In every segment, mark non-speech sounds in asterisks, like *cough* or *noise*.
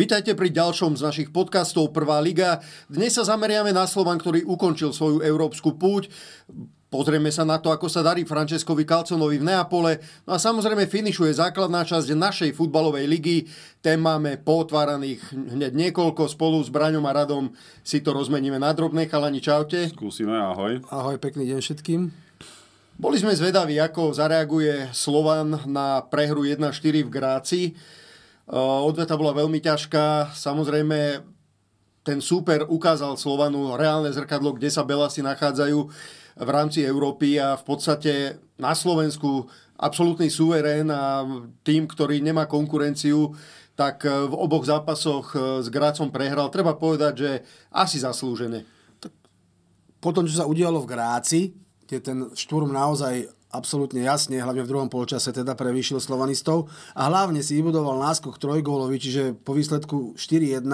Vítajte pri ďalšom z našich podcastov Prvá liga. Dnes sa zameriame na Slovan, ktorý ukončil svoju európsku púť. Pozrieme sa na to, ako sa darí Francescovi Calconovi v Neapole. No a samozrejme finišuje základná časť našej futbalovej ligy. Tém máme potváraných hneď niekoľko. Spolu s Braňom a Radom si to rozmeníme na drobné. Chalani, čaute. Skúsime, ahoj. Ahoj, pekný deň všetkým. Boli sme zvedaví, ako zareaguje Slovan na prehru 1-4 v Gráci. Odveta bola veľmi ťažká. Samozrejme, ten súper ukázal Slovanu reálne zrkadlo, kde sa Belasi nachádzajú v rámci Európy a v podstate na Slovensku absolútny suverén a tým, ktorý nemá konkurenciu, tak v oboch zápasoch s Grácom prehral. Treba povedať, že asi zaslúžené. Po tom, čo sa udialo v Gráci, kde ten šturm naozaj absolútne jasne, hlavne v druhom polčase teda prevýšil slovanistov a hlavne si vybudoval náskok trojgólovi, čiže po výsledku 4-1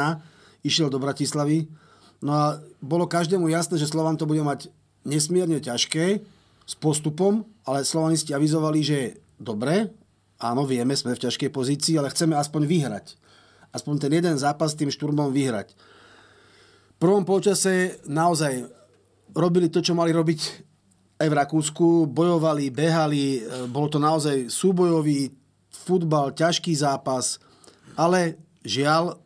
išiel do Bratislavy. No a bolo každému jasné, že Slovan to bude mať nesmierne ťažké s postupom, ale slovanisti avizovali, že dobre, áno, vieme, sme v ťažkej pozícii, ale chceme aspoň vyhrať. Aspoň ten jeden zápas tým šturmom vyhrať. V prvom polčase naozaj robili to, čo mali robiť aj v Rakúsku, bojovali, behali, e, bolo to naozaj súbojový futbal, ťažký zápas, ale žiaľ,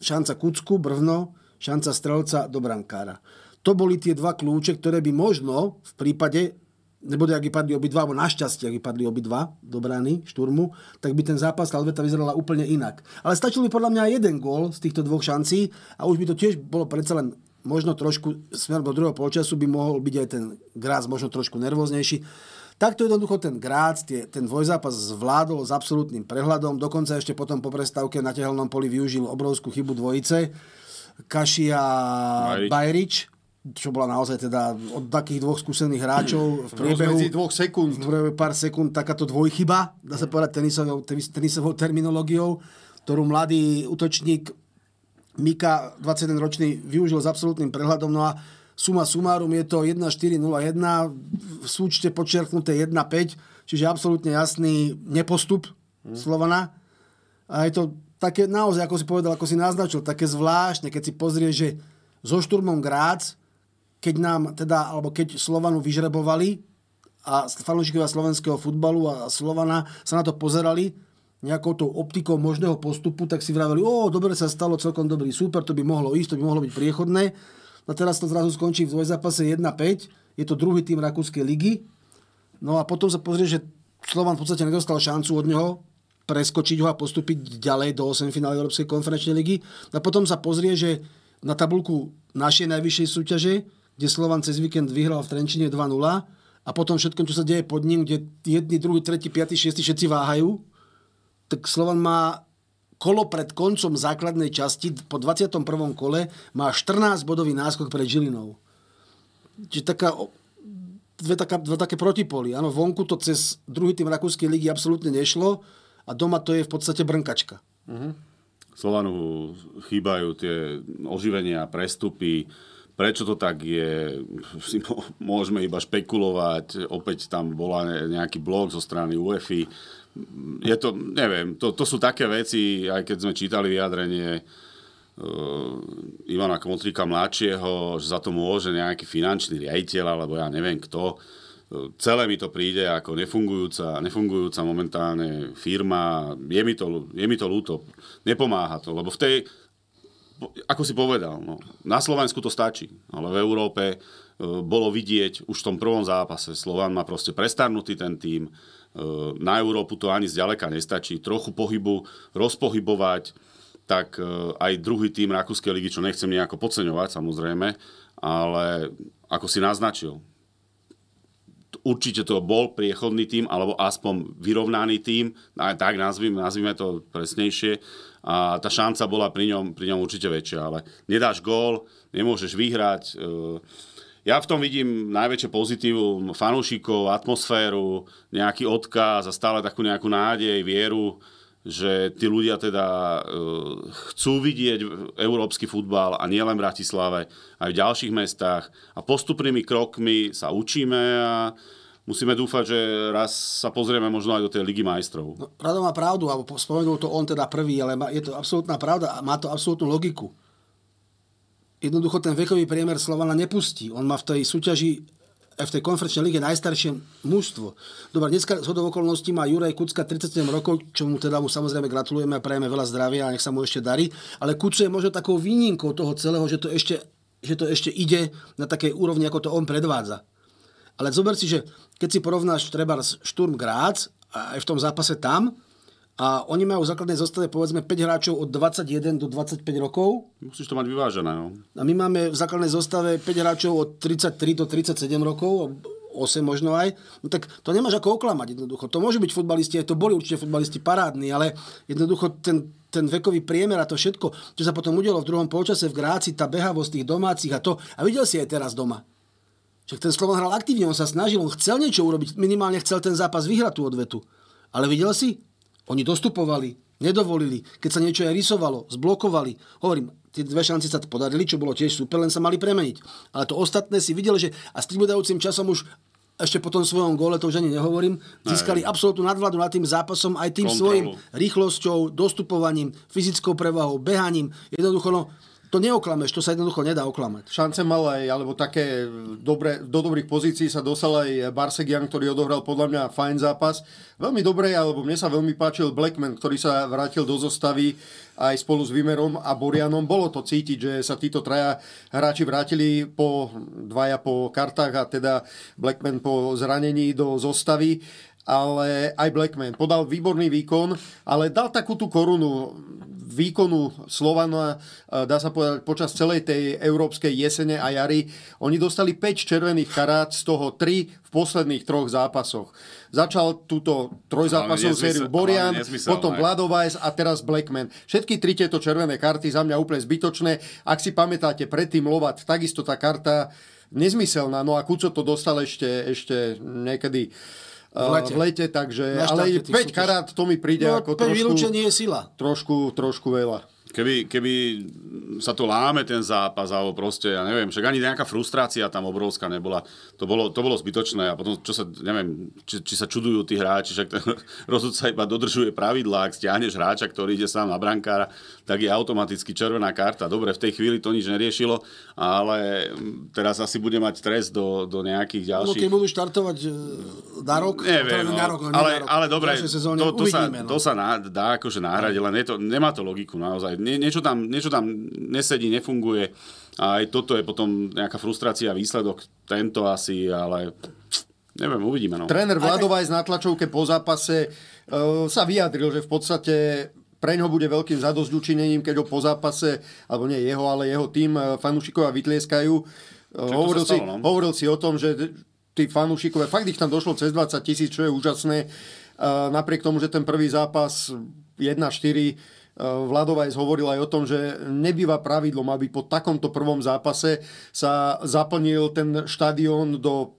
šanca Kucku, Brvno, šanca Strelca do brankára. To boli tie dva kľúče, ktoré by možno v prípade, nebude, ak by obidva, alebo našťastie, ak by padli obidva do brány, šturmu, tak by ten zápas Alveta vyzerala úplne inak. Ale stačil by podľa mňa jeden gól z týchto dvoch šancí a už by to tiež bolo predsa len možno trošku smerom do druhého polčasu by mohol byť aj ten Grác možno trošku nervóznejší. Takto jednoducho ten Grác tie, ten dvojzápas zvládol s absolútnym prehľadom, dokonca ešte potom po prestávke na tehelnom poli využil obrovskú chybu dvojice. Kaši a Bajrič, čo bola naozaj teda od takých dvoch skúsených hráčov v priebehu dvoch sekúnd. V priebehu pár sekúnd takáto dvojchyba, dá sa povedať tenisovou, tenisovou terminológiou, ktorú mladý útočník Mika, 21-ročný, využil s absolútnym prehľadom. No a suma sumárum je to 1-4-0-1, v súčte počiarknuté 1-5, čiže absolútne jasný nepostup hmm. Slovana. A je to také naozaj, ako si povedal, ako si naznačil, také zvláštne, keď si pozrie, že so šturmom Grác, keď nám teda, alebo keď Slovanu vyžrebovali a fanúšikovia slovenského futbalu a Slovana sa na to pozerali, nejakou tou optikou možného postupu, tak si vraveli, o, dobre sa stalo, celkom dobrý, super, to by mohlo ísť, to by mohlo byť priechodné. A teraz to zrazu skončí v dvojzápase 1-5, je to druhý tým Rakúskej ligy. No a potom sa pozrie, že Slovan v podstate nedostal šancu od neho preskočiť ho a postúpiť ďalej do 8 finále Európskej konferenčnej ligy. A potom sa pozrie, že na tabulku našej najvyššej súťaže, kde Slovan cez víkend vyhral v Trenčine 2-0 a potom všetko, čo sa deje pod ním, kde jedni, druhý, tretí, piatý, šiestý všetci váhajú, tak Slovan má kolo pred koncom základnej časti po 21. kole má 14 bodový náskok pred Žilinou. Čiže taká, dve, taká, dve také protipoly. Áno, vonku to cez druhý tým Rakúskej ligy absolútne nešlo a doma to je v podstate brnkačka. Uh-huh. Slovanu chýbajú tie oživenia, prestupy, prečo to tak je, si môžeme iba špekulovať. Opäť tam bola nejaký blok zo strany UEFI je to, neviem, to, to sú také veci, aj keď sme čítali vyjadrenie uh, Ivana Kmotrika mladšieho, že za to môže nejaký finančný riaditeľ, alebo ja neviem kto. Uh, celé mi to príde ako nefungujúca, nefungujúca momentálne firma. Je mi to, je mi to ľúto. Nepomáha to, lebo v tej, ako si povedal, no, na Slovensku to stačí, ale v Európe uh, bolo vidieť už v tom prvom zápase. Slovan má proste prestarnutý ten tým, na Európu to ani zďaleka nestačí. Trochu pohybu rozpohybovať, tak ehm, aj druhý tým Rakúskej ligy, čo nechcem nejako podceňovať samozrejme, ale ako si naznačil, určite to bol priechodný tým, alebo aspoň vyrovnaný tým, tak nazvime, nazvime to presnejšie. A tá šanca bola pri ňom, pri ňom určite väčšia, ale nedáš gól, nemôžeš vyhrať. Ehm, ja v tom vidím najväčšie pozitívum fanúšikov, atmosféru, nejaký odkaz a stále takú nejakú nádej, vieru, že tí ľudia teda uh, chcú vidieť európsky futbal a nielen v Bratislave, aj v ďalších mestách a postupnými krokmi sa učíme a musíme dúfať, že raz sa pozrieme možno aj do tej Ligy majstrov. No, Rado má pravdu, alebo spomenul to on teda prvý, ale je to absolútna pravda a má to absolútnu logiku. Jednoducho ten vekový priemer Slovana nepustí. On má v tej súťaži v tej konferenčnej lige najstaršie mužstvo. Dobre, dneska z okolností má Juraj Kucka 37 rokov, čo mu teda mu samozrejme gratulujeme a prajeme veľa zdravia a nech sa mu ešte darí. Ale Kucu je možno takou výnimkou toho celého, že to ešte, že to ešte ide na takej úrovni, ako to on predvádza. Ale zober si, že keď si porovnáš treba Šturm Graz a aj v tom zápase tam, a oni majú v základnej zostave povedzme 5 hráčov od 21 do 25 rokov. Musíš to mať vyvážené. No. A my máme v základnej zostave 5 hráčov od 33 do 37 rokov, 8 možno aj. No tak to nemáš ako oklamať jednoducho. To môžu byť futbalisti, aj to boli určite futbalisti parádni, ale jednoducho ten, ten vekový priemer a to všetko, čo sa potom udialo v druhom polčase v Gráci, tá behavosť tých domácich a to. A videl si aj teraz doma. Však ten Slovan hral aktívne, on sa snažil, on chcel niečo urobiť, minimálne chcel ten zápas vyhrať tú odvetu. Ale videl si, oni dostupovali, nedovolili, keď sa niečo aj rysovalo, zblokovali. Hovorím, tie dve šance sa podarili, čo bolo tiež super, len sa mali premeniť. Ale to ostatné si videli, že a s pribudajúcim časom už ešte po tom svojom góle, to už ani nehovorím, získali absolútnu nadvládu nad tým zápasom aj tým Kontrolu. svojim rýchlosťou, dostupovaním, fyzickou prevahou, behaním. Jednoducho, no, to neoklameš, to sa jednoducho nedá oklamať. Šance mal aj, alebo také dobre, do dobrých pozícií sa dostal aj Barsegian, ktorý odohral podľa mňa fajn zápas. Veľmi dobre, alebo mne sa veľmi páčil Blackman, ktorý sa vrátil do zostavy aj spolu s Vimerom a Borianom. Bolo to cítiť, že sa títo traja hráči vrátili po dvaja po kartách a teda Blackman po zranení do zostavy ale aj Blackman podal výborný výkon, ale dal takú tú korunu výkonu Slovana, dá sa povedať, počas celej tej európskej jesene a jary. Oni dostali 5 červených karát, z toho 3 v posledných troch zápasoch. Začal túto trojzápasovú sériu Borian, potom Vladovajs a teraz Blackman. Všetky tri tieto červené karty za mňa úplne zbytočné. Ak si pamätáte, predtým Lovat, takisto tá karta nezmyselná. No a Kuco to dostal ešte, ešte niekedy v lete, v lete takže, ale 5 karát to mi príde no, ako trošku... vylúčenie je sila. Trošku, trošku veľa. Keby, keby sa to láme ten zápas, alebo proste, ja neviem, však ani nejaká frustrácia tam obrovská nebola. To bolo, to bolo zbytočné a potom, čo sa, neviem, či, či sa čudujú tí hráči, však ten *laughs* rozhodca iba dodržuje pravidlá, ak stiahneš hráča, ktorý ide sám na brankára, tak je automaticky červená karta. Dobre, v tej chvíli to nič neriešilo, ale teraz asi bude mať trest do, do nejakých ďalších... No, keď budú štartovať na e, rok, Neviem, no, na rok, no, ale, ale dobre, to, to, sa, no. to sa dá akože náhradiť, len je to, nemá to logiku naozaj. Nie, niečo, tam, niečo tam nesedí, nefunguje a aj toto je potom nejaká frustrácia, výsledok tento asi, ale neviem, uvidíme. No. Tréner Vladovaj z natlačovke po zápase uh, sa vyjadril, že v podstate pre ňo bude veľkým zadozďučinením, keď ho po zápase, alebo nie jeho, ale jeho tým e, fanúšikovia vytlieskajú. E, hovoril, stalo, si, no? hovoril si o tom, že tí fanúšikovia, fakt ich tam došlo cez 20 tisíc, čo je úžasné. Napriek tomu, že ten prvý zápas 1-4 Vladovajs hovoril aj o tom, že nebýva pravidlom, aby po takomto prvom zápase sa zaplnil ten štadión do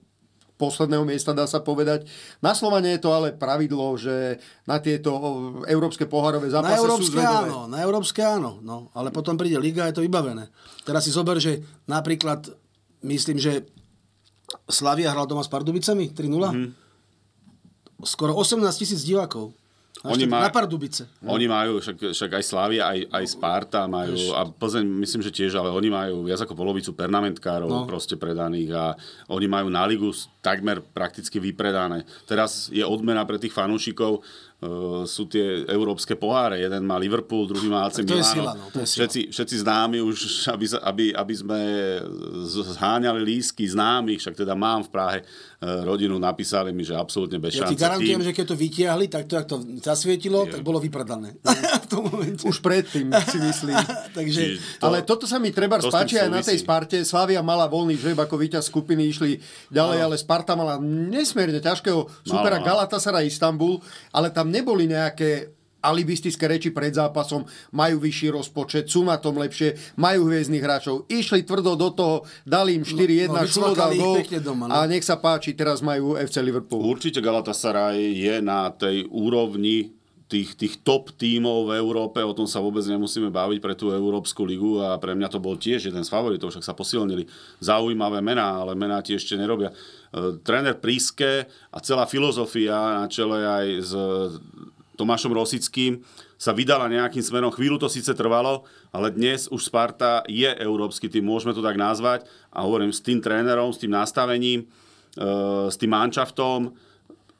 posledného miesta, dá sa povedať. Na Slovane je to ale pravidlo, že na tieto európske pohárové zápasy na európske sú zvedové. áno, na európske áno, no, ale potom príde liga, je to vybavené. Teraz si zober, že napríklad, myslím, že Slavia hral doma s Pardubicami 3-0. Mm-hmm. Skoro 18 tisíc divákov. Oni má, na Pardubice. Oni majú, však, však aj Slavia, aj, aj Sparta majú, Eš. a Plzeň myslím, že tiež, ale oni majú viac ako polovicu pernamentkárov no. proste predaných a oni majú na ligu takmer prakticky vypredané. Teraz je odmena pre tých fanúšikov, sú tie európske poháre. Jeden má Liverpool, druhý má AC Milano. Sila, no, všetci, všetci známi už, aby, aby, aby sme zháňali lísky známych, však teda mám v Prahe uh, rodinu, napísali mi, že absolútne bez ja šance. Ja ti garantujem, tým. že keď to vytiahli, tak to, ak to zasvietilo, je. tak bolo vypredané. *laughs* v tom momente. Už predtým, si myslím. *laughs* Takže, to, ale toto sa mi treba spáči aj na tej Sparte. Slavia mala voľný žreb ako víťaz skupiny, išli ďalej, no. ale Sparta mala nesmierne ťažkého supera Galatasaray Istanbul, ale tam neboli nejaké alibistické reči pred zápasom, majú vyšší rozpočet, sú na tom lepšie, majú hviezdnych hráčov. Išli tvrdo do toho, dali im 4-1, no, no, Šulo dal gol doma, no. a nech sa páči, teraz majú FC Liverpool. Určite Galatasaray je na tej úrovni tých, tých top tímov v Európe, o tom sa vôbec nemusíme baviť pre tú Európsku ligu a pre mňa to bol tiež jeden z favoritov, však sa posilnili. Zaujímavé mená, ale mená tie ešte nerobia. E, tréner Príske a celá filozofia na čele aj s Tomášom Rosickým sa vydala nejakým smerom. Chvíľu to síce trvalo, ale dnes už Sparta je európsky tým, môžeme to tak nazvať. A hovorím s tým trénerom, s tým nastavením, e, s tým manšaftom,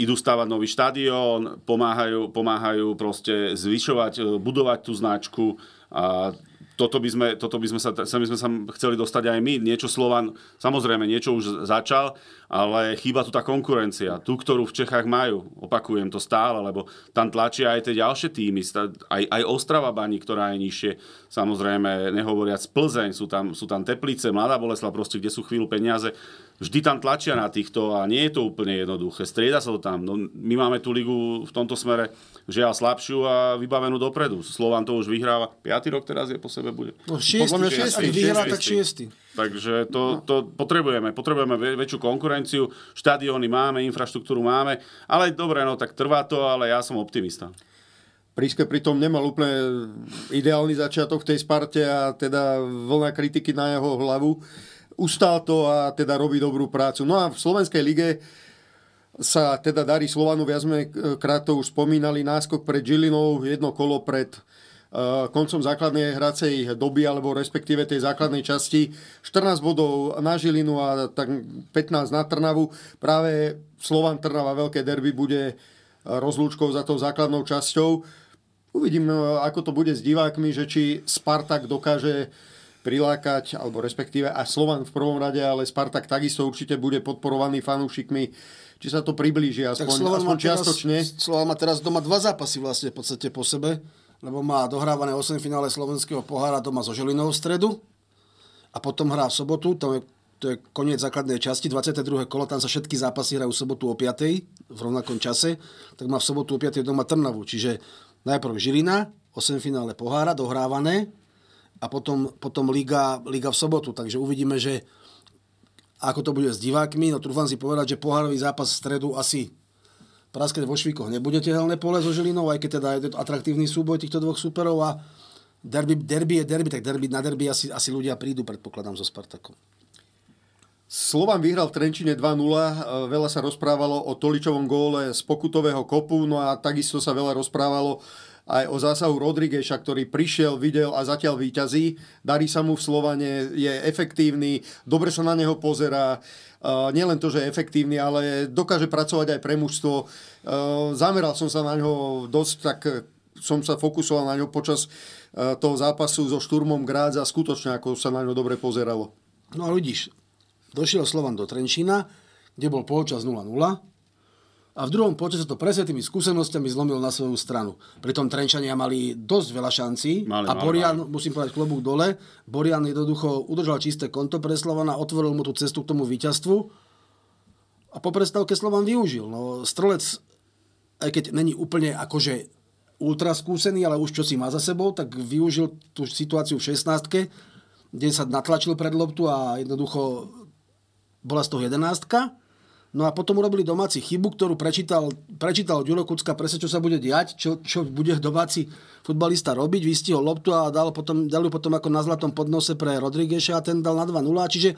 idú stavať nový štadión, pomáhajú, pomáhajú proste zvyšovať, e, budovať tú značku a toto by sme, toto by sme sa, by sme sa chceli dostať aj my. Niečo Slovan, samozrejme, niečo už začal, ale chýba tu tá konkurencia. Tu, ktorú v Čechách majú. Opakujem to stále, lebo tam tlačia aj tie ďalšie týmy. Aj, aj Ostrava Bani, ktorá je nižšie. Samozrejme, nehovoriac Plzeň, sú tam, sú tam Teplice, Mladá Bolesla, proste, kde sú chvíľu peniaze. Vždy tam tlačia na týchto a nie je to úplne jednoduché. Strieda sa to tam. No, my máme tú ligu v tomto smere žiaľ slabšiu a vybavenú dopredu. Slovan to už vyhráva. Piatý rok teraz je po sebe bude. No šiestý, Podľa šiestý, vyhrá, tak šiestý. Takže to, no. to potrebujeme. Potrebujeme väčšiu konkurenciu. Štadióny máme, infraštruktúru máme. Ale dobre, no tak trvá to, ale ja som optimista. Príske pritom nemal úplne ideálny začiatok v tej Sparte a teda vlna kritiky na jeho hlavu. Ustál to a teda robí dobrú prácu. No a v Slovenskej lige sa teda darí Slovanu, viac sme krát to už spomínali, náskok pred Žilinou, jedno kolo pred uh, koncom základnej hracej doby, alebo respektíve tej základnej časti. 14 bodov na Žilinu a tak 15 na Trnavu. Práve Slovan Trnava veľké derby bude rozlúčkou za tou základnou časťou. Uvidím, ako to bude s divákmi, že či Spartak dokáže prilákať, alebo respektíve aj Slovan v prvom rade, ale Spartak takisto určite bude podporovaný fanúšikmi či sa to priblíži aspoň, tak aspoň čiastočne. Slovan má teraz doma dva zápasy vlastne v podstate po sebe, lebo má dohrávané 8 finále slovenského pohára doma so Žilinou v stredu a potom hrá v sobotu, to je, to je koniec základnej časti, 22. kolo, tam sa všetky zápasy hrajú v sobotu o 5. v rovnakom čase, tak má v sobotu o 5. doma Trnavu. Čiže najprv Žilina, 8 finále pohára, dohrávané a potom, potom Liga, Liga v sobotu. Takže uvidíme, že ako to bude s divákmi, no trúfam si povedať, že pohárový zápas v stredu asi praskať vo Švíkoch nebude tehelné pole so Žilinou, aj keď teda je to atraktívny súboj týchto dvoch superov a derby, derby je derby, tak derby, na derby asi, asi ľudia prídu, predpokladám, so Spartakom. Slovan vyhral v Trenčine 2-0, veľa sa rozprávalo o Toličovom góle z pokutového kopu, no a takisto sa veľa rozprávalo aj o zásahu Rodrigueša, ktorý prišiel, videl a zatiaľ výťazí. Darí sa mu v Slovane, je efektívny, dobre sa na neho pozerá. Uh, nielen to, že je efektívny, ale dokáže pracovať aj pre mužstvo. Uh, zameral som sa na ňo dosť, tak som sa fokusoval na ňo počas uh, toho zápasu so Šturmom Grádz a skutočne ako sa na ňo dobre pozeralo. No a vidíš, došiel Slovan do Trenčína, kde bol polčas 0-0 a v druhom počase to presne tými skúsenostiami zlomil na svoju stranu. Pritom Trenčania mali dosť veľa šancí mali, a Borian, mali. musím povedať klobúk dole, Borian jednoducho udržal čisté konto pre Slovana, otvoril mu tú cestu k tomu víťazstvu a po prestávke Slovan využil. No, strelec, aj keď není úplne akože ultra skúsený, ale už čo si má za sebou, tak využil tú situáciu v 16 kde sa natlačil pred loptu a jednoducho bola z toho jedenástka No a potom urobili domáci chybu, ktorú prečítal, prečítal Ďuro Kucka presne, čo sa bude diať, čo, čo bude domáci futbalista robiť, vystihol loptu a dal, potom, dal ju potom ako na zlatom podnose pre Rodrígeša a ten dal na 2-0. Čiže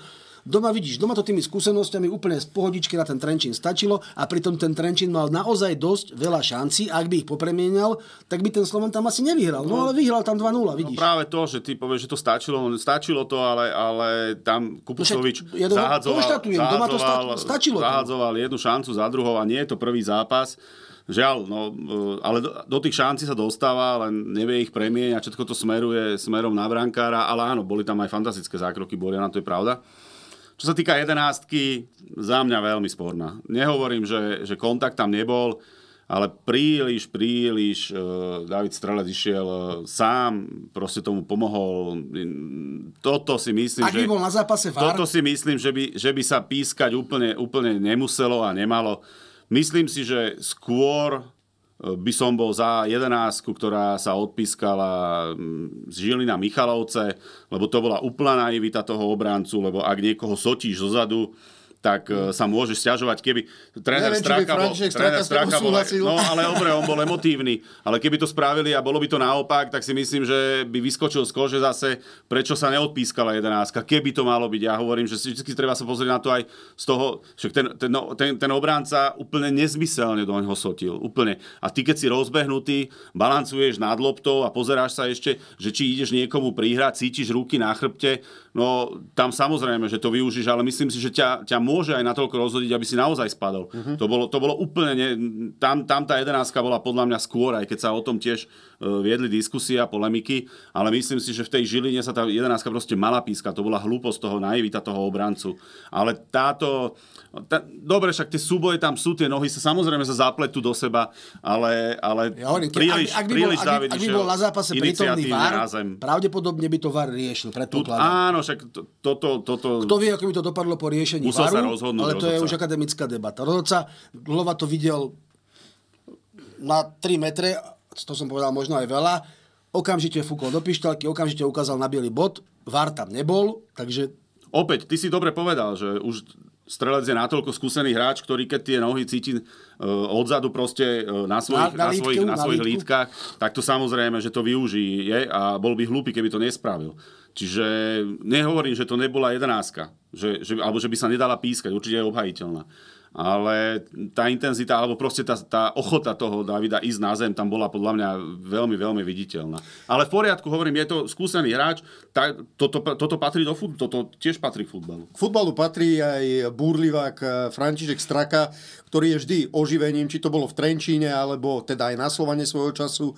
Doma vidíš, doma to tými skúsenostiami úplne z pohodičky na ten Trenčín stačilo a pritom ten Trenčín mal naozaj dosť veľa šancí, ak by ich popremienial, tak by ten Slovan tam asi nevyhral. No, no ale vyhral tam 2-0, no vidíš. No práve to, že ty povieš, že to stačilo, stačilo to, ale, ale tam Kupusovič no doma, zahadzoval, zahadzoval, doma to stačilo zahadzoval jednu šancu za druhou a nie je to prvý zápas. Žiaľ, no, e, ale do, do tých šancí sa dostáva, len nevie ich premieňať, všetko to smeruje smerom na brankára, ale áno, boli tam aj fantastické zákroky Boriana, to je pravda. Čo sa týka jedenáctky, za mňa veľmi sporná. Nehovorím, že, že kontakt tam nebol, ale príliš, príliš uh, David Strelec išiel uh, sám, proste tomu pomohol. Toto si myslím, Ak že... bol na zápase VAR? Toto si myslím, že by, že by sa pískať úplne, úplne nemuselo a nemalo. Myslím si, že skôr by som bol za jedenásku, ktorá sa odpískala mm, z Žilina Michalovce, lebo to bola úplná naivita toho obrancu, lebo ak niekoho sotíš zozadu, tak uh, sa môže stiažovať, keby tréner Neviem, Straka bol, tréner Straka bol, no ale dobre, on bol emotívny, ale keby to spravili a bolo by to naopak, tak si myslím, že by vyskočil z kože zase, prečo sa neodpískala jedenáctka, keby to malo byť. Ja hovorím, že si vždy treba sa pozrieť na to aj z toho, že ten, ten, no, ten, ten obránca úplne nezmyselne do ňoho sotil, úplne. A ty keď si rozbehnutý, balancuješ nad loptou a pozeráš sa ešte, že či ideš niekomu prihrať, cítiš ruky na chrbte, no tam samozrejme, že to využíš, ale myslím si, že ťa, ťa môže aj natoľko rozhodiť, aby si naozaj spadol. Uh-huh. To, bolo, to bolo úplne, ne, tam, tam tá jedenáctka bola podľa mňa skôr, aj keď sa o tom tiež uh, viedli diskusie a polemiky, ale myslím si, že v tej Žiline sa tá jedenáctka proste mala píska, to bola hlúposť toho naivita toho obrancu. Ale táto, tá, dobre, však tie súboje tam sú, tie nohy sa samozrejme sa zapletú do seba, ale, ale Ja hovorím, príliš, ak, ak, by bol, príliš ak, ak by bol na zápase prítomný VAR, pravdepodobne by to VAR riešil, predpokladám. áno, však to, toto, toto, Kto vie, ako by to dopadlo po riešení Musel sa VARu, rozhodnúť ale to je rozhodca. už akademická debata. Rozhodca Dlova to videl na 3 metre, to som povedal možno aj veľa, okamžite fúkol do pištalky, okamžite ukázal na biely bod, VAR tam nebol, takže Opäť, ty si dobre povedal, že už strelec je natoľko skúsený hráč, ktorý keď tie nohy cíti uh, odzadu proste uh, na svojich, Na- na, na svojich, na na svojich lítkach, tak to samozrejme, že to využije a bol by hlúpy, keby to nespravil. Čiže nehovorím, že to nebola jedenáctka, že, že, alebo že by sa nedala pískať, určite je obhajiteľná. Ale tá intenzita, alebo proste tá, tá ochota toho Davida ísť na zem, tam bola podľa mňa veľmi, veľmi viditeľná. Ale v poriadku, hovorím, je to skúsený hráč, tá, toto, toto patrí do fut, toto tiež patrí k futbalu. K futbalu patrí aj búrlivák eh, František Straka, ktorý je vždy oživením, či to bolo v Trenčíne, alebo teda aj na Slovane svojho času.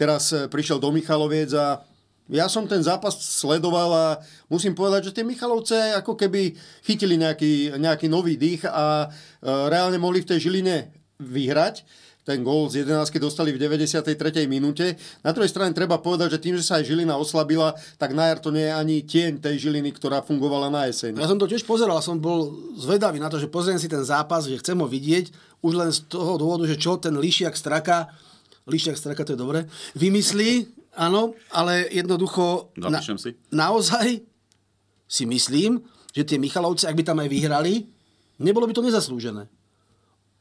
Teraz eh, prišiel do Michaloviec a ja som ten zápas sledoval a musím povedať, že tie Michalovce ako keby chytili nejaký, nejaký nový dých a eh, reálne mohli v tej Žiline vyhrať. Ten gól z 11 dostali v 93. minúte. Na druhej strane treba povedať, že tým, že sa aj Žilina oslabila, tak na jar to nie je ani tieň tej Žiliny, ktorá fungovala na jeseň. Ja som to tiež pozeral, som bol zvedavý na to, že pozriem si ten zápas, že chcem ho vidieť, už len z toho dôvodu, že čo ten Lišiak Straka, Lišiak Straka to je dobre, vymyslí, áno, ale jednoducho na, si. naozaj si myslím, že tie Michalovce, ak by tam aj vyhrali, nebolo by to nezaslúžené.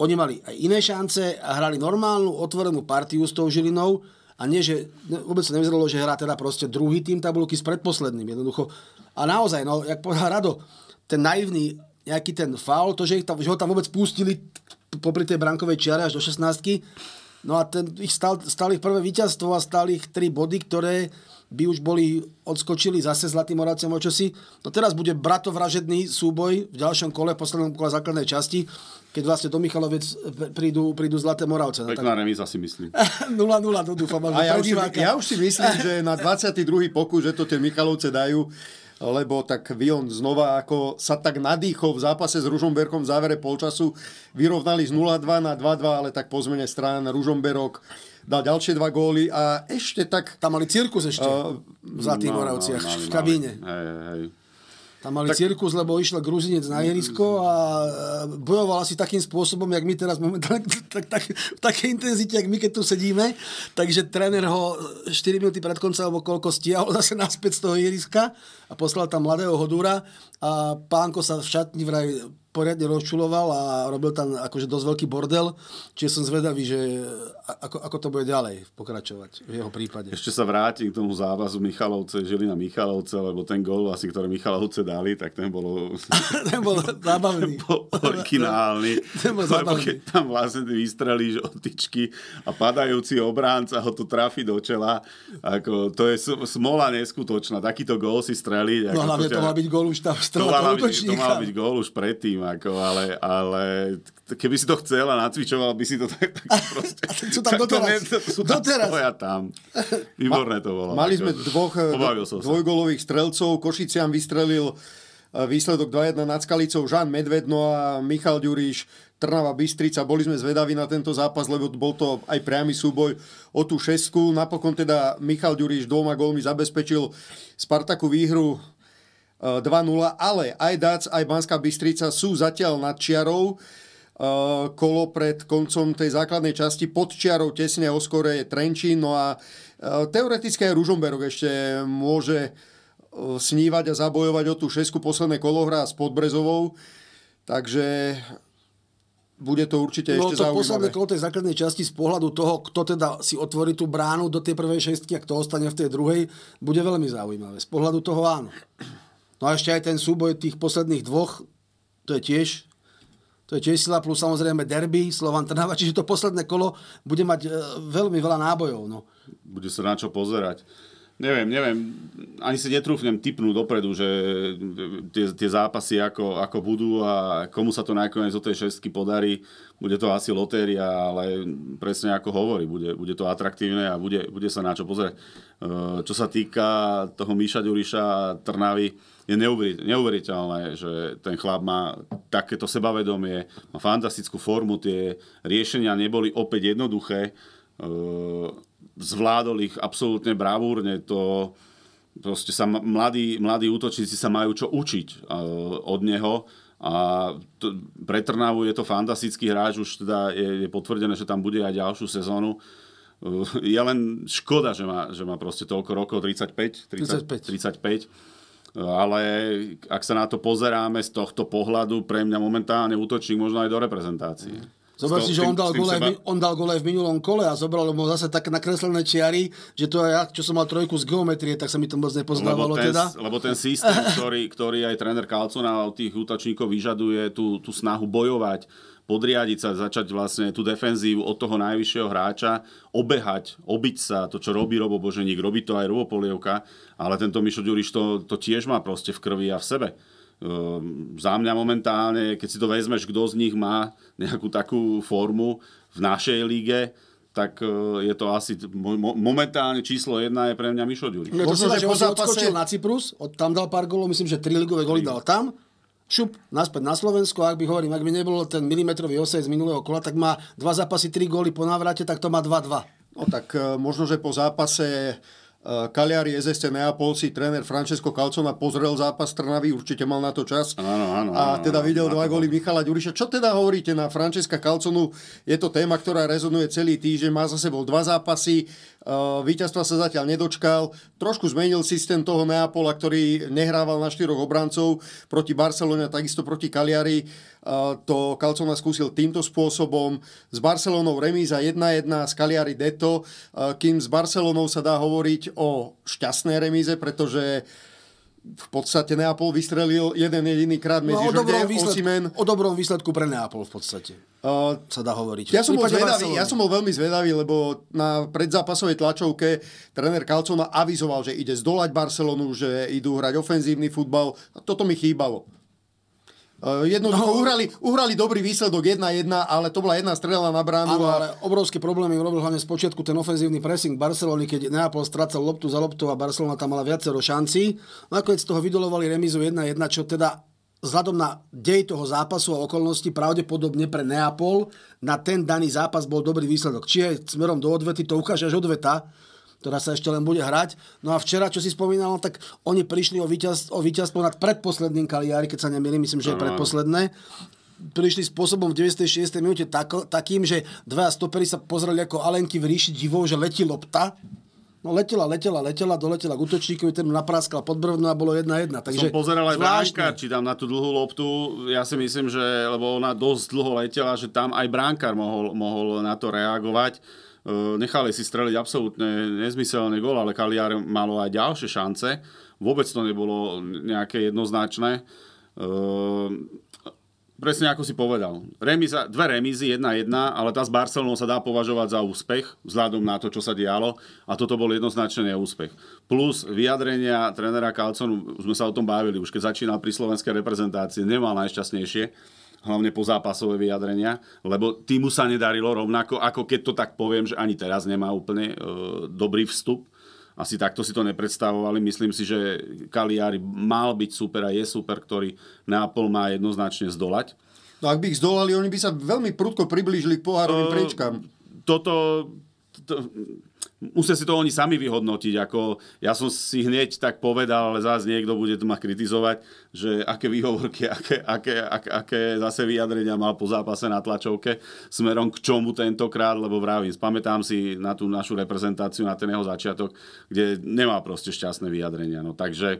Oni mali aj iné šance a hrali normálnu, otvorenú partiu s tou Žilinou a nie, že vôbec sa nevyzeralo, že hrá teda proste druhý tým tabulky s predposledným. Jednoducho. A naozaj, no, jak povedal Rado, ten naivný nejaký ten faul, to, že, ich tam, že ho tam vôbec pustili popri tej brankovej čiare až do 16 No a ten, ich stal, stal ich prvé víťazstvo a stali ich tri body, ktoré by už boli, odskočili zase Zlatým Moravcem o čosi. No teraz bude bratovražedný súboj v ďalšom kole, v poslednom kole základnej časti, keď vlastne do Michalovec prídu, prídu Zlaté Moravce. No, tak Pekná remíza si myslím. *laughs* 0-0 to dúfam, A ja už, si, ja už si myslím, že na 22. pokus, že to tie Michalovce dajú, lebo tak Vion znova ako sa tak nadýchol v zápase s Ružomberkom v závere polčasu. Vyrovnali z 0-2 na 2-2, ale tak po zmene strán Ružomberok dal ďalšie dva góly a ešte tak... Tam mali cirkus ešte Uh, v Zlatých No, no, Moravciach, mali, v kabíne. Hej, hej. Tam mali tak... cirkus, lebo išiel Gruzinec na ihrisko a e, bojoval asi takým spôsobom, jak my teraz momentálne, *laughs* tak, tak, v takej intenzite, jak my keď tu sedíme. Takže tréner ho 4 minúty pred koncom, alebo koľko stiahol *laughs* zase naspäť z toho ihriska a poslal tam mladého Hodúra a pánko sa v šatni vraj poriadne rozčuloval a robil tam akože dosť veľký bordel, čiže som zvedavý, že ako, ako to bude ďalej pokračovať v jeho prípade. Ešte sa vrátim k tomu závazu Michalovce, Žilina Michalovce, lebo ten gól asi, ktoré Michalovce dali, tak ten bol, *laughs* Ten bol *laughs* zábavný. bol originálny. *laughs* Ten bol lebo zábavný. keď tam vlastne vystrelíš od tyčky a padajúci obránca ho tu trafi do čela, ako, to je smola neskutočná. Takýto gól si streliť. No hlavne ťa- to má byť gól už tam to strela byť, to útočníka. mal byť gól už predtým, ako, ale, ale keby si to chcel a nacvičoval by si to tak, tak *laughs* proste... a sú tam doteraz. ne- sú tam Doteraz. tam. Výborné to bolo. Mali ako, sme dvoch eh, dvojgolových strelcov. Košiciam vystrelil eh, výsledok 2-1 nad Skalicou Žan Medved, no a Michal Ďuríš, Trnava Bystrica. Boli sme zvedaví na tento zápas, lebo bol to aj priamy súboj o tú šestku. Napokon teda Michal Ďuríš dvoma gólmi zabezpečil Spartaku výhru 2-0, ale aj Dac, aj Banská Bystrica sú zatiaľ nad čiarou. Eh, Kolo pred koncom tej základnej časti pod čiarou tesne o skore je Trenčín, no a eh, teoreticky aj Ružomberok ešte môže eh, snívať a zabojovať o tú šesku posledné kolo hrá s Podbrezovou. Takže bude to určite no, ešte to zaujímavé. posledné kolo tej základnej časti z pohľadu toho, kto teda si otvorí tú bránu do tej prvej šestky a kto ostane v tej druhej, bude veľmi zaujímavé. Z pohľadu toho áno. No a ešte aj ten súboj tých posledných dvoch, to je tiež to je tiež sila plus samozrejme derby, Slovan Trnava, *laughs* čiže to posledné kolo bude mať e, veľmi veľa nábojov. No. Bude sa na čo pozerať. Neviem, neviem, ani si netrúfnem typnúť dopredu, že tie, tie zápasy ako, ako budú a komu sa to nakoniec do tej šestky podarí. Bude to asi lotéria, ale presne ako hovorí, bude, bude to atraktívne a bude, bude sa na čo pozerať. E, čo sa týka toho Míša Ďuriša a Trnavy, je neuveriteľné, že ten chlap má takéto sebavedomie, má fantastickú formu, tie riešenia neboli opäť jednoduché, e, zvládol ich absolútne bravúrne, to proste sa mladí, mladí útočníci sa majú čo učiť e, od neho a to, pre Trnavu je to fantastický hráč, už teda je, je potvrdené, že tam bude aj ďalšiu sezónu. E, je len škoda, že má, že má proste toľko rokov, 35, 30, 35. 35 ale ak sa na to pozeráme z tohto pohľadu, pre mňa momentálne útočník možno aj do reprezentácie. Zober si, že on dal, gole, seba... on dal gole v minulom kole a zobral mu zase také nakreslené čiary, že to ja, čo som mal trojku z geometrie, tak sa mi to moc nepoznávalo lebo ten, teda. Lebo ten systém, ktorý, ktorý aj tréner Kalcona od tých útočníkov vyžaduje, tú, tú snahu bojovať, podriadiť sa, začať vlastne tú defenzívu od toho najvyššieho hráča, obehať, obiť sa, to, čo robí Robo Boženík, robí to aj Robo Polievka, ale tento Mišo Ďuriš to, to tiež má proste v krvi a v sebe. Um, za mňa momentálne, keď si to vezmeš, kto z nich má nejakú takú formu v našej líge, tak uh, je to asi mo- momentálne číslo jedna je pre mňa Mišo Ďuriš. No, to Možno, že po zápase... odskočil na Cyprus, od, tam dal pár golov, myslím, že tri ligové goly dal tam šup, naspäť na Slovensko, ak by hovorím, ak by nebolo ten milimetrový osej z minulého kola, tak má dva zápasy, tri góly po návrate, tak to má 2-2. No tak e, možno, že po zápase Kaliari e, SSC Neapol si tréner Francesco Calcona pozrel zápas Trnavy, určite mal na to čas. Áno, áno, a teda videl dva góly Michala Ďuriša. Čo teda hovoríte na Francesca Calconu? Je to téma, ktorá rezonuje celý týždeň, má za sebou dva zápasy, víťazstva sa zatiaľ nedočkal. Trošku zmenil systém toho Neapola, ktorý nehrával na štyroch obrancov proti Barcelone a takisto proti Kaliari. To Calcona skúsil týmto spôsobom. S Barcelonou remíza 1-1, s Kaliari Deto, kým s Barcelonou sa dá hovoriť o šťastnej remíze, pretože v podstate Neapol vystrelil jeden jediný krát medzi no, o, dobrom výsledku, o dobrom výsledku pre Neapol v podstate. Uh, sa dá hovoriť. Ja som, bol zvedavý, ja som bol veľmi zvedavý, lebo na predzápasovej tlačovke tréner Calcona avizoval, že ide zdolať Barcelonu, že idú hrať ofenzívny futbal. A toto mi chýbalo. Uh, jednoducho no, uhrali, uhrali dobrý výsledok 1-1, ale to bola jedna strela na bránu. Áno, a... ale obrovské problémy urobil hlavne z počiatku ten ofenzívny pressing Barcelony, keď Neapol strácal loptu za loptu a Barcelona tam mala viacero šancí. Nakoniec z toho vydolovali remizu 1-1, čo teda vzhľadom na dej toho zápasu a okolnosti pravdepodobne pre Neapol na ten daný zápas bol dobrý výsledok. Či je smerom do odvety, to ukáže až odveta, ktorá sa ešte len bude hrať. No a včera, čo si spomínal, tak oni prišli o, víťaz, o víťazstvo nad predposledným Kaliari, keď sa nemýlim, myslím, že je predposledné prišli spôsobom v 96. minúte tak, takým, že dva stopery sa pozreli ako Alenky v ríši divov, že letí lopta. No letela, letela, letela, doletela k útočníkovi, ten napráskal pod brvno a bolo jedna jedna. Takže Som pozeral aj bránkár, či tam na tú dlhú loptu, ja si myslím, že, lebo ona dosť dlho letela, že tam aj bránkár mohol, mohol na to reagovať nechali si streliť absolútne nezmyselný gol, ale Kaliar malo aj ďalšie šance. Vôbec to nebolo nejaké jednoznačné. Eh, presne ako si povedal. Remiza, dve remízy, jedna jedna, ale tá s Barcelonou sa dá považovať za úspech, vzhľadom na to, čo sa dialo. A toto bol jednoznačne neúspech. Plus vyjadrenia trénera Kalconu, sme sa o tom bavili, už keď začínal pri slovenskej reprezentácii, nemal najšťastnejšie hlavne po zápasové vyjadrenia, lebo týmu sa nedarilo rovnako, ako keď to tak poviem, že ani teraz nemá úplne e, dobrý vstup. Asi takto si to nepredstavovali. Myslím si, že Kaliari mal byť super a je super, ktorý Neapol má jednoznačne zdolať. No ak by ich zdolali, oni by sa veľmi prudko priblížili k pohárovým uh, priečkám. Toto... To, musia si to oni sami vyhodnotiť. Ako, ja som si hneď tak povedal, ale zás niekto bude to ma kritizovať, že aké výhovorky, *laughs* aké, aké, aké, aké zase vyjadrenia mal po zápase na tlačovke smerom k čomu tentokrát, lebo vravím, spamätám si na tú našu reprezentáciu, na ten jeho začiatok, kde nemá proste šťastné vyjadrenia. No, takže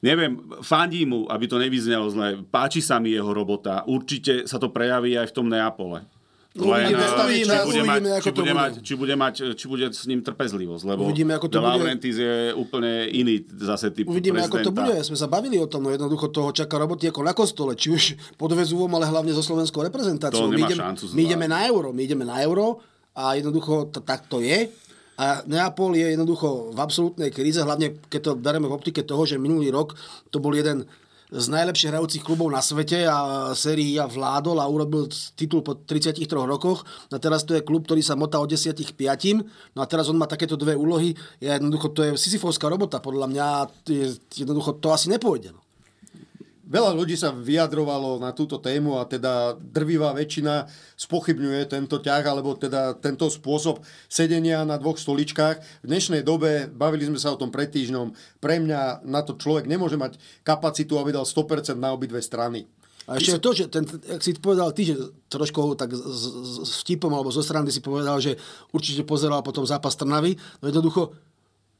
neviem, fandí mu, aby to nevyznelo zle, páči sa mi jeho robota, určite sa to prejaví aj v tom Neapole. Uvidíme, uvidíme, či bude mať, či to bude mať, či bude mať, či bude s ním trpezlivosť, lebo Uvidíme, ako to. Laurentiis je úplne iný zase typ Uvidíme, ako to prezidenta. bude. Sme sa bavili o tom, no jednoducho toho čaká roboty ako na kostole, či už pod Vezúvom, ale hlavne so slovenskou reprezentáciou. To my, šancu my ideme na euro, my ideme na euro a jednoducho to, tak to je. A Neapol je jednoducho v absolútnej kríze, hlavne keď to bereme v optike toho, že minulý rok to bol jeden z najlepších hrajúcich klubov na svete a sérii A vládol a urobil titul po 33 rokoch. A teraz to je klub, ktorý sa motá od 10 k 5. No a teraz on má takéto dve úlohy. Ja jednoducho, to je sisyfovská robota. Podľa mňa je, jednoducho to asi nepôjde. No. Veľa ľudí sa vyjadrovalo na túto tému a teda drvivá väčšina spochybňuje tento ťah alebo teda tento spôsob sedenia na dvoch stoličkách. V dnešnej dobe, bavili sme sa o tom pred týždňom, pre mňa na to človek nemôže mať kapacitu, aby dal 100% na obidve strany. A ešte to, že ten, jak si povedal ty, že trošku tak s, s vtipom alebo zo strany si povedal, že určite pozeral potom zápas Trnavy, no jednoducho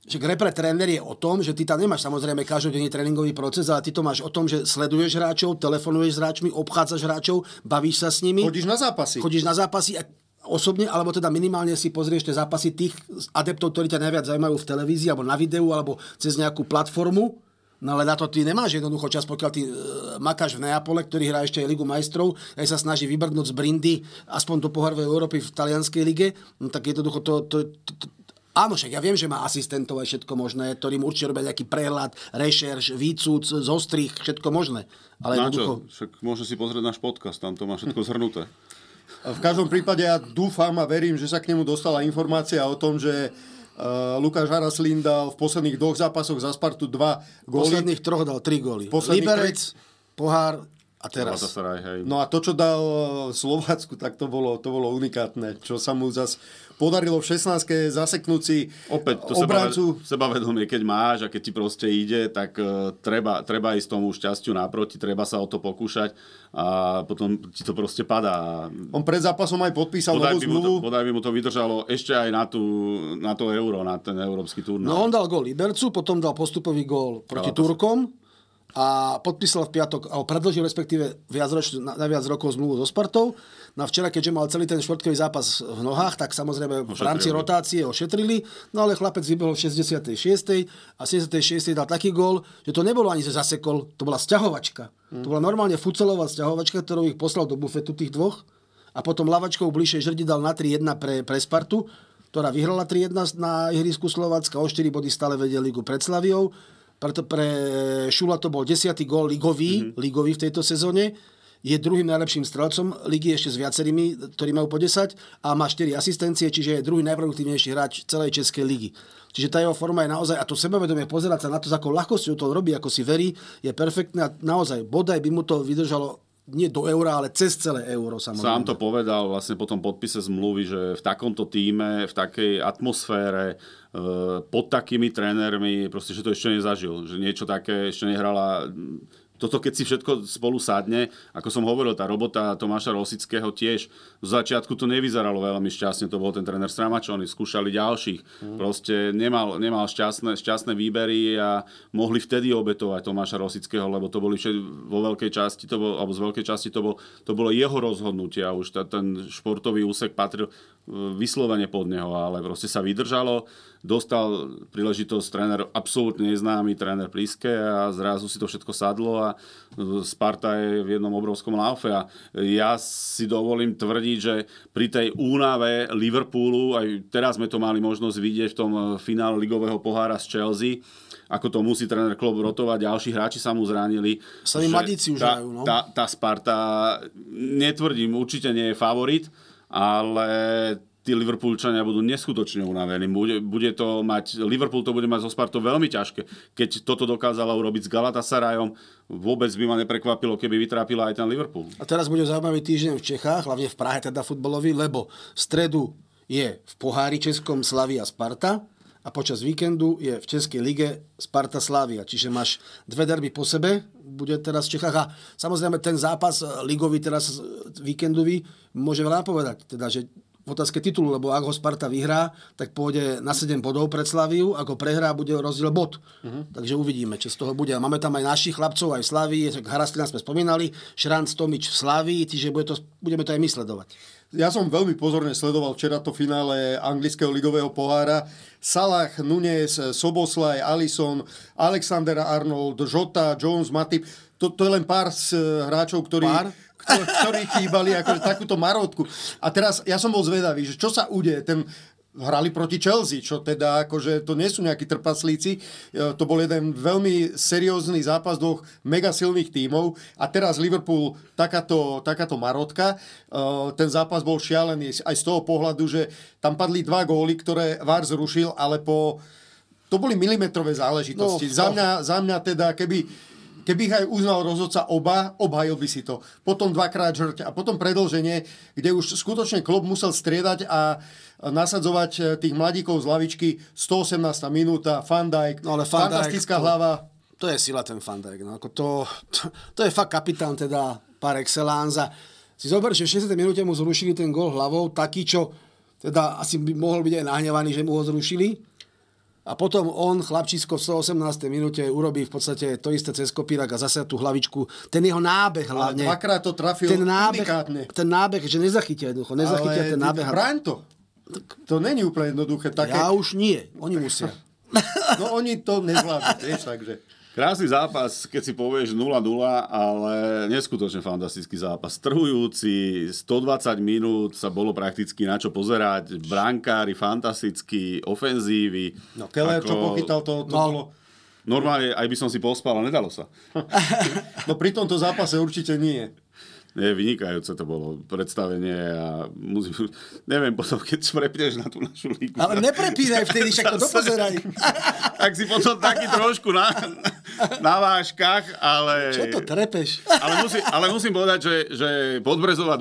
že repre tréner je o tom, že ty tam nemáš samozrejme každodenný tréningový proces, ale ty to máš o tom, že sleduješ hráčov, telefonuješ s hráčmi, obchádzaš hráčov, bavíš sa s nimi. Chodíš na zápasy. Chodíš na zápasy a osobne, alebo teda minimálne si pozrieš tie zápasy tých adeptov, ktorí ťa najviac zaujímajú v televízii, alebo na videu, alebo cez nejakú platformu. No ale na to ty nemáš jednoducho čas, pokiaľ ty e, makáš v Neapole, ktorý hrá ešte aj Ligu majstrov, aj sa snaží vybrnúť z Brindy aspoň do poharovej Európy v talianskej lige, no tak jednoducho to, to, to, to Áno, však ja viem, že má asistentov aj všetko možné, ktorým určite robia nejaký prehľad, rešerš, výcud, zostrých, všetko možné. Ale Na jednoducho... čo? Však môže si pozrieť náš podcast, tam to má všetko *laughs* zhrnuté. V každom prípade ja dúfam a verím, že sa k nemu dostala informácia o tom, že uh, Lukáš Haraslín dal v posledných dvoch zápasoch za Spartu dva V góly. posledných troch dal tri góly. Posledných Liberec, pohár a teraz. Galatasaray, hej. No a to, čo dal v Slovácku, tak to bolo, to bolo unikátne. Čo sa mu zas podarilo v 16 zaseknúť si Opäť to obrancu. sebaved- sebavedomie, keď máš a keď ti proste ide, tak uh, treba, treba ísť tomu šťastiu naproti, treba sa o to pokúšať a potom ti to proste padá. On pred zápasom aj podpísal Podaj novú by, mu to, zmluvu. podaj by mu to vydržalo ešte aj na, tú, na to euro, na ten európsky turnaj. No on dal gól Libercu, potom dal postupový gól proti Galatasaray. Turkom a podpísal v piatok, alebo predlžil respektíve viacročnú, na, na viac rokov zmluvu so Spartou. No a včera, keďže mal celý ten štvrtkový zápas v nohách, tak samozrejme v rámci Ošetrili. rotácie ošetrili. No ale chlapec vybehol v 66. a v 76. dal taký gól, že to nebolo ani, že zasekol, to bola sťahovačka. To bola normálne fucelová sťahovačka, ktorú ich poslal do bufetu tých dvoch a potom lavačkou bližšie žrdi dal na 3-1 pre, pre Spartu, ktorá vyhrala 3-1 na ihrisku Slovácka, o 4 body stále vedie ligu pred Slaviou. Preto pre Šula to bol 10. gól ligový, mm-hmm. ligový v tejto sezóne. Je druhým najlepším strelcom ligy ešte s viacerými, ktorí majú po 10 a má 4 asistencie, čiže je druhý najproduktívnejší hráč celej Českej ligy. Čiže tá jeho forma je naozaj, a to sebavedomie pozerať sa na to, s akou ľahkosťou to robí, ako si verí, je perfektné a naozaj bodaj by mu to vydržalo nie do eura, ale cez celé euro samozrejme. Sám to povedal vlastne po tom podpise zmluvy, že v takomto týme, v takej atmosfére, e, pod takými trénermi, proste, že to ešte nezažil. Že niečo také ešte nehrala toto keď si všetko spolu sadne, ako som hovoril, tá robota Tomáša Rosického tiež, z začiatku to nevyzeralo veľmi šťastne, to bol ten tréner Stramačony, skúšali ďalších, mm. proste nemal, nemal šťastné, šťastné výbery a mohli vtedy obetovať Tomáša Rosického, lebo to boli všet, vo veľkej časti, to bol, alebo z veľkej časti to, bol, to bolo jeho rozhodnutie a už ta, ten športový úsek patril vyslovene pod neho, ale proste sa vydržalo, dostal príležitosť tréner absolútne neznámy, tréner Pliske a zrazu si to všetko sadlo a Sparta je v jednom obrovskom laufe a ja si dovolím tvrdiť, že pri tej únave Liverpoolu, aj teraz sme to mali možnosť vidieť v tom finále ligového pohára s Chelsea, ako to musí tréner Klopp rotovať, ďalší hráči sa mu zranili. Sami mladíci už tá, hrajú, no. tá, tá Sparta, netvrdím, určite nie je favorit, ale tí Liverpoolčania budú neskutočne unavení. Bude, bude to mať, Liverpool to bude mať zo Spartou veľmi ťažké. Keď toto dokázala urobiť s Galatasarayom, vôbec by ma neprekvapilo, keby vytrápila aj ten Liverpool. A teraz bude zaujímavý týždeň v Čechách, hlavne v Prahe teda futbalový, lebo v stredu je v pohári Českom Slavia Sparta a počas víkendu je v Českej lige Sparta Slavia. Čiže máš dve derby po sebe, bude teraz v Čechách a samozrejme ten zápas ligový teraz víkendový môže veľa povedať. Teda, že v otázke titulu, lebo ak ho Sparta vyhrá, tak pôjde na 7 bodov pred Slaviu, ako prehrá, bude rozdiel bod. Uh-huh. Takže uvidíme, čo z toho bude. Máme tam aj našich chlapcov, aj v Slavii, Harastina sme spomínali, Šranc Tomič v Slavii, čiže bude to, budeme to aj my sledovať. Ja som veľmi pozorne sledoval včera to finále anglického ligového pohára. Salah, Nunes, Soboslaj, Alison, Alexander Arnold, Jota, Jones, Matip. To, to je len pár z hráčov, ktorí... Pár? ktorí chýbali akože takúto marotku. A teraz ja som bol zvedavý, že čo sa udeje. Ten, hrali proti Chelsea, čo teda akože to nie sú nejakí trpaslíci. E, to bol jeden veľmi seriózny zápas dvoch mega silných tímov a teraz Liverpool takáto, takáto marotka. E, ten zápas bol šialený aj z toho pohľadu, že tam padli dva góly, ktoré VAR zrušil, ale po to boli milimetrové záležitosti. No, za, mňa, za mňa teda, keby Keby ich aj uznal rozhodca oba, obhajil by si to. Potom dvakrát žrť a potom predlženie, kde už skutočne klub musel striedať a nasadzovať e, tých mladíkov z lavičky 118. minúta, Van Dijk, no ale Van fantastická to, hlava. To je sila ten Van Dijk. No, ako to, to, to, je fakt kapitán teda par excellence. A si zober, že v 60. minúte mu zrušili ten gol hlavou, taký, čo teda asi by mohol byť aj nahnevaný, že mu ho zrušili a potom on, chlapčisko v 118. minúte, urobí v podstate to isté cez kopírak a zase tú hlavičku. Ten jeho nábeh hlavne. A dvakrát to trafil ten nábeh, unikátne. Ten nábeh, že nezachytia jednoducho. Nezachytia Ale ten nábeh. Braň to. To není úplne jednoduché. Také... Ja už nie. Oni musia. *laughs* No oni to nezvládnu, vieš, takže... Krásny zápas, keď si povieš 0-0, ale neskutočne fantastický zápas. Trhujúci, 120 minút sa bolo prakticky na čo pozerať. Brankári, fantastický, ofenzívy. No Keller, ako... čo pochytal, to, to no. bolo... Normálne aj by som si pospal, a nedalo sa. *laughs* *laughs* no pri tomto zápase určite nie. Nie, vynikajúce to bolo predstavenie a musím, neviem potom, keď prepneš na tú našu lígu. Ale neprepínaj vtedy, však to dopozeraj. *laughs* tak si potom taký trošku na, na váškach, ale... Čo to trepeš? ale, musím, ale musím povedať, že, že Podbrezová